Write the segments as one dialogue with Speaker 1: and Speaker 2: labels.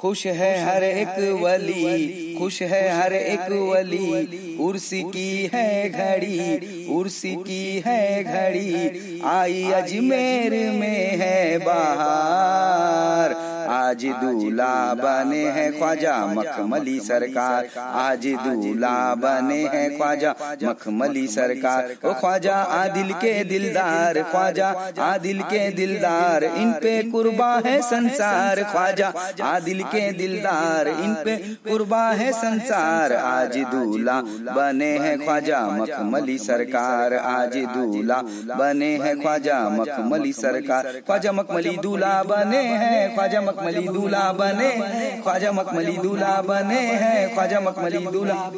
Speaker 1: खुश है हर एक वली खुश है हर एक वली उर्सी की है घड़ी उर्सी की है घड़ी आई अजमेर में है बाहर। आज दूल्हा बने हैं ख्वाजा, मखमली सरकार। आज दूल्हा बने हैं ख्वाजा, मखमली सरकार। ओ ख्वाजा, आदिल के दिलदार ख्वाजा, आदिल के दिलदार, इन पे कुर्बा है संसार ख्वाजा। आदिल के दिलदार, इन पे कुर्बा है संसार। आज दूल्हा बने हैं ख्वाजा, मखमली सरकार। आज दूल्हा बने हैं ख्वाजा, मखमली सरकार। ख्वाजा, मखमली दूल्हा बने हैं, ख्वाजा, मखमली दूल्हा बने, ख्वाजा मखमली दूल्हा बने हैं, ख्वाजा मखमली दूल्हा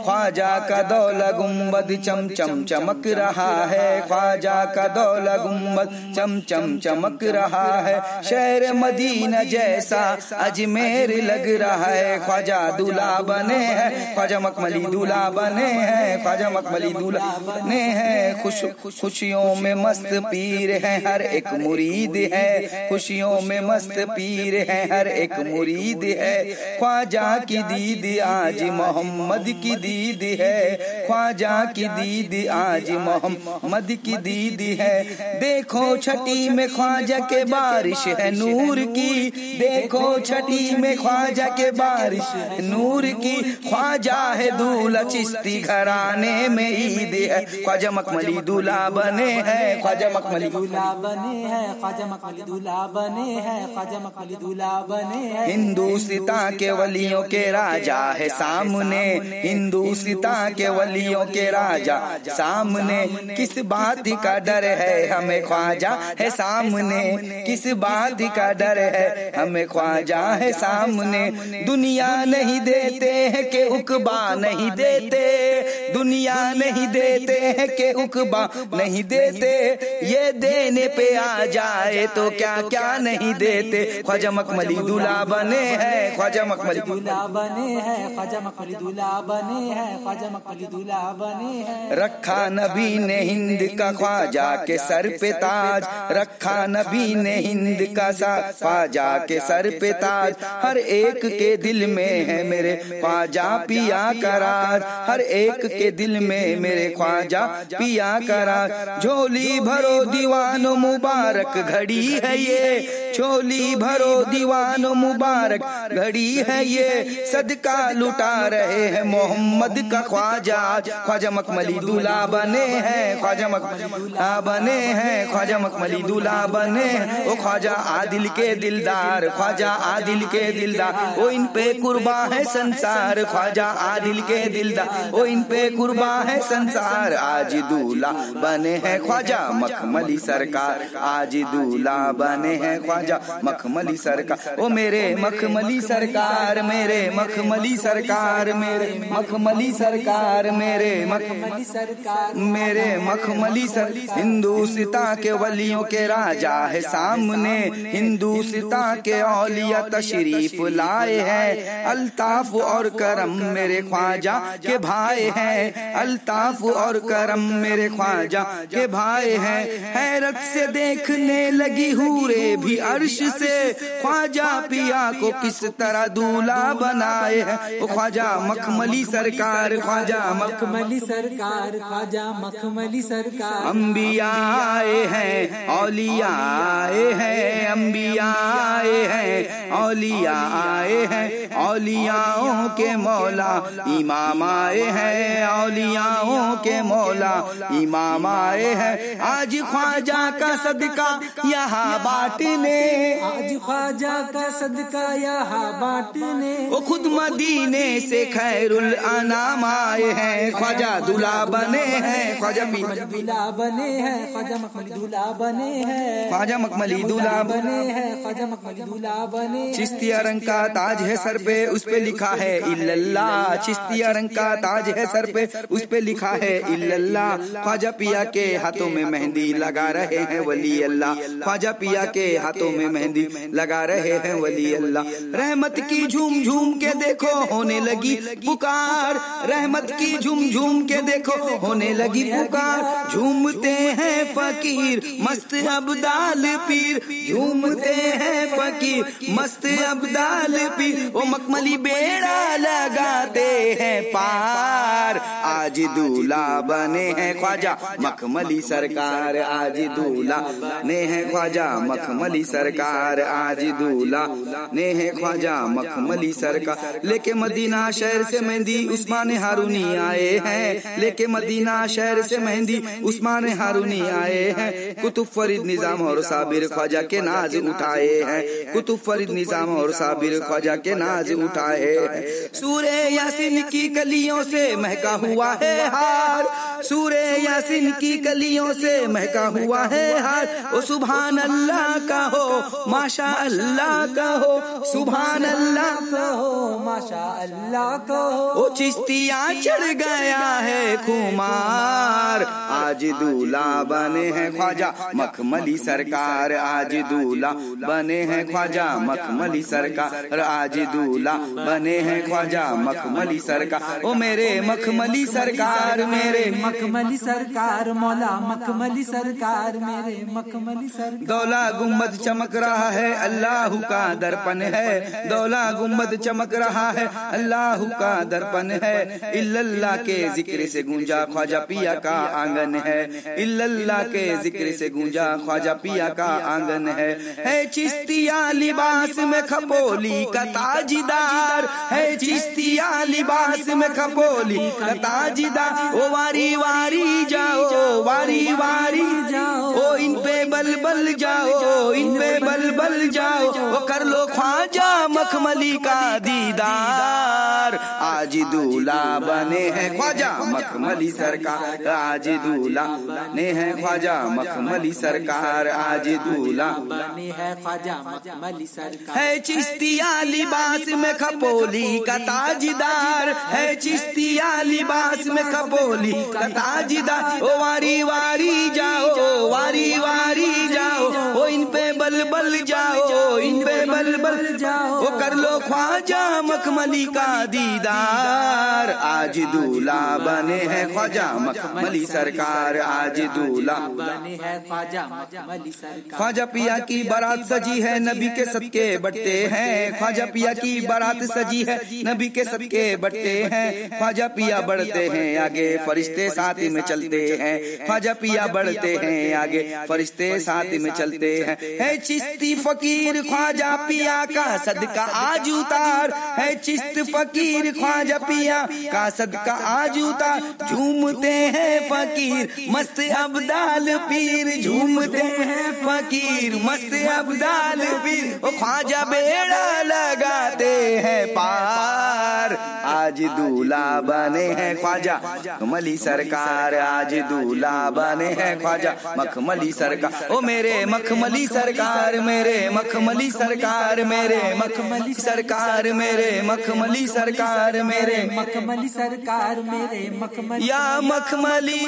Speaker 1: ख्वाजा का दौला गुंबद चम चम चमक रहा है, ख्वाजा का दौला गुंबद चम चम चमक रहा है। शहर मदीना जैसा अजमेर लग रहा है, ख्वाजा दूल्हा बने हैं, ख्वाजा मखमली दूल्हा बने हैं, ख्वाजा मखमली दूल्हा बने हैं। खुश, खुशियों में मस्त पीर है, हर एक मुरीद है। खुशियों में मस्त पीर है हर एक मुरीद है। ख्वाजा की दीद आज मोहम्मद की दीद है। ख्वाजा की दीदी आज मोहम्मद की दीदी है। देखो छठी में ख्वाजा के बारिश है नूर की। देखो छठी में ख्वाजा के बारिश नूर की। ख्वाजा है दूल्हा चिश्ती घराने में ईद है। ख्वाजा मखमली दूल्हा बने हैं। ख्वाजा मखमली
Speaker 2: दूल्हा बने हैं। ख्वाजा मखमली दूल्हा बने हैं। ख्वाजा मखमली दूल्हा बने हैं।
Speaker 1: हिंदुस्ता के वलियों के राजा है सामने। हिंदुस्ता के वलियों के राजा। सामने किस बात का डर है हमें ख्वाजा है सामने। किस बात का डर है हमें ख्वाजा है सामने। दुनिया नहीं देते हैं के उकबा नहीं देते। दुनिया नहीं देते हैं के उकबा नहीं देते। ये देने पे आ जाए तो क्या क्या नहीं देते। ख्वाजा मखमली दूल्हा बने हैं। ख्वाजा मखमली
Speaker 2: दूल्हा बने हैं। ख्वाजा मखमली दूल्हा बने हैं। ख्वाजा मखमली दूल्हा बने हैं।
Speaker 1: रखा नबी ने हिंद का ख्वाजा के सर पे ताज। रखा नबी ने हिंद का सा ख्वाजा के सर पे ताज। हर एक के दिल में है मेरे ख्वाजा पिया करार। हर एक के दिल में मेरे ख्वाजा पिया करार झोली भरो दीवानो मुबारक घड़ी है ये। झोली भरो दीवान मुबारक। घड़ी है ये सदका लुटा रहे हैं मोहम्मद का ख्वाजा। ख्वाजा। मखमली दूल्हा बने हैं। ख्वाजा मखमली बने हैं। ख्वाजा मखमली दूल्हा बने ओ ख्वाजा आदिल के दिलदार। ख्वाजा आदिल के दिलदार। ओ इन पे कुर्बा है संसार। ख्वाजा आदिल के दिलदार। ओ इन पे कुर्बा है संसार। आज दूल्हा बने हैं। ख्वाजा मखमली सरकार। आज दूल्हा बने हैं। ख्वाजा मखमली सरकार। ओ मेरे मखमली सरकार, मेरे मखमली सरकार, मेरे मखमली सरकार, मेरे
Speaker 2: मखमली सरकार
Speaker 1: मेरे मखमली सर। हिंदुस्ता के वलियों के राजा है सामने। हिंदुस्ता के औलिया तशरीफ़ लाए हैं। अल्ताफ और करम मेरे ख्वाजा के भाई हैं। अल्ताफ और करम मेरे ख्वाजा के भाई हैं। हैरत से देखने लगी हूरे भी अर्श से ख्वाजा पिया को किस तरह दूल्हा बनाए? हैं वो ख्वाजा मखमली सरकार ख्वाजा
Speaker 2: मखमली सरकार ख्वाजा मखमली सरकार।
Speaker 1: अम्बिया आए हैं औलिया आए हैं अम्बिया आए हैं औलिया आए हैं औलियाओं के मौला इमाम आए हैं औलियाओं के मौला इमाम आए हैं। आज ख्वाजा का सदका यहाँ बांटने
Speaker 2: आज ख्वाजा का सदका यहाँ बांटने।
Speaker 1: वो खुद मदीने से खैरुल अनाम आए हैं। ख्वाजा दूल्हा बने हैं। ख्वाजा भी
Speaker 2: दूल्हा बने हैं। ख्वाजा मखमली दूल्हा बने हैं।
Speaker 1: ख्वाजा मखमली दूल्हा
Speaker 2: बने हैं। ख्वाजा मखमली दूल्हा बने।
Speaker 1: चिश्तिया रंग का ताज है सर पे उस पे लिखा है इल्लल्लाह। चिश्तिया रंग का ताज है सर पे उस पे लिखा है इल्लल्लाह। ख्वाजा पिया के हाथों में मेहंदी लगा रहे हैं वली अल्लाह। ख्वाजा पिया के हाथों हाथों में मेहंदी लगा रहे हैं वली अल्लाह। रहमत की झूम झूम के देखो होने लगी पुकार। रहमत की झूम झूम के देखो होने लगी पुकार। झूमते हैं फकीर मस्त अबदाल पीर। झूमते हैं फकीर मस्त अबदाल पीर। वो मखमली बेड़ा लगाते हैं पार। आज दूल्हा बने हैं ख्वाजा मखमली सरकार आज दूल्हा ने है ख्वाजा मखमली सरकार आज दूल्हा ने है ख्वाजा मखमली सरकार। लेके मदीना शहर से मेहंदी उस्मान हारूनी आए हैं। लेके मदीना शहर से मेहंदी उस्मान हारूनी आए हैं। कुतुब फरीद निज़ाम और साबिर ख्वाजा के नाज उठाए हैं। कुतुब फरीद निज़ाम और साबिर ख्वाजा के नाज उठाए हैं। सूर्य यासिन की कलियों से महका हुआ है हार। सूर्य यासिन की कलियों से महका हुआ है हार। ओ सुभान अल्लाह का हो माशा अल्लाह का हो सुभान अल्लाह का हो
Speaker 2: माशा अल्लाह का हो।
Speaker 1: ओ चिश्तिया चढ़ गया है खुमार आज दूल्हा बने हैं ख्वाजा। मखमली सरकार, आज दूल्हा बने हैं ख्वाजा। मखमली सरकार, आज दूल्हा बने हैं ख्वाजा। मखमली सरकार, ओ मेरे मखमली सरकार, मेरे
Speaker 2: मखमली सरकार, मौला मखमली सरकार, मेरे मखमली सरकार।
Speaker 1: दौला गुंबद चमक रहा है, अल्लाह का दर्पण है। दौला गुंबद चमक रहा है, अल्लाह का दर्पण है। इल्लल्लाह के ज़िक्र से गूंजा ख्वाजा पिया का आँगन है। इल्लल्लाह के ज़िक्र से गूंजा, ख्वाजा पिया का आँगन है। है चिश्तिया लिबास में खपोली का ताजीदार। है चिश्तिया लिबास में खपोली का ताजीदार। ओ वारी वारी जाओ, वारी वारी
Speaker 2: जाओ।
Speaker 1: ओ इन पे बल बल जाओ, इन पे बल बल जाओ। ओ कर लो ख्वाजा मखमली का दीदार। आज दूल्हा बने हैं ख्वाजा। मखमली सरकार आज दूल्हा बने हैं ख्वाजा। मखमली सरकार आज दूल्हा
Speaker 2: बने है ख्वाजा। मखमली सरकार
Speaker 1: है चिश्तिया लिबास में खपोली का ताजदार। है चिश्तिया लिबास में खपोली का ताजदार। ओ वारी वारी जाओ वारी वारी जाओ। ओ इन पे बल बल जाओ। पे बल बल जाओ। ओ कर लो ख्वाजा मखमली का दीदार। आज दूल्हा बने हैं ख्वाजा मखमली सरकार। आज दूल्हा
Speaker 2: बने हैं ख्वाजा मखमली सरकार।
Speaker 1: ख्वाजा पिया की बारात सजी है नबी के सबके बट्टे हैं। ख्वाजा पिया की बारात सजी है नबी के सबके बट्टे हैं। ख्वाजा पिया बढ़ते हैं आगे फरिश्ते साथ में चलते हैं। ख्वाजा पिया बढ़ते हैं आगे फरिश्ते साथ में चलते हैं। है चिश्ती फकीर ख्वाजा पिया का सदका आज उतार है चिस्त फकीर, ख्वाजा पिया का सदका आज उतार। झूमते हैं फकीर, मस्त अबदाल पीर। झूमते हैं फकीर, मस्त अबदाल पीर। ख्वाजा बेड़ा लगाते हैं पार। आज दूल्हा बने हैं ख्वाजा। मखमली सरकार आज दूल्हा बने हैं ख्वाजा। मखमली सरकार ओ मेरे मखमली सरकार मेरे मखमली सरकार मेरे मखमली सरकार मेरे मखमली सरकार मेरे
Speaker 2: मखमली सरकार मेरे मखमली
Speaker 1: या मखमली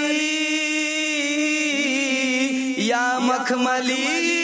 Speaker 1: या मखमली।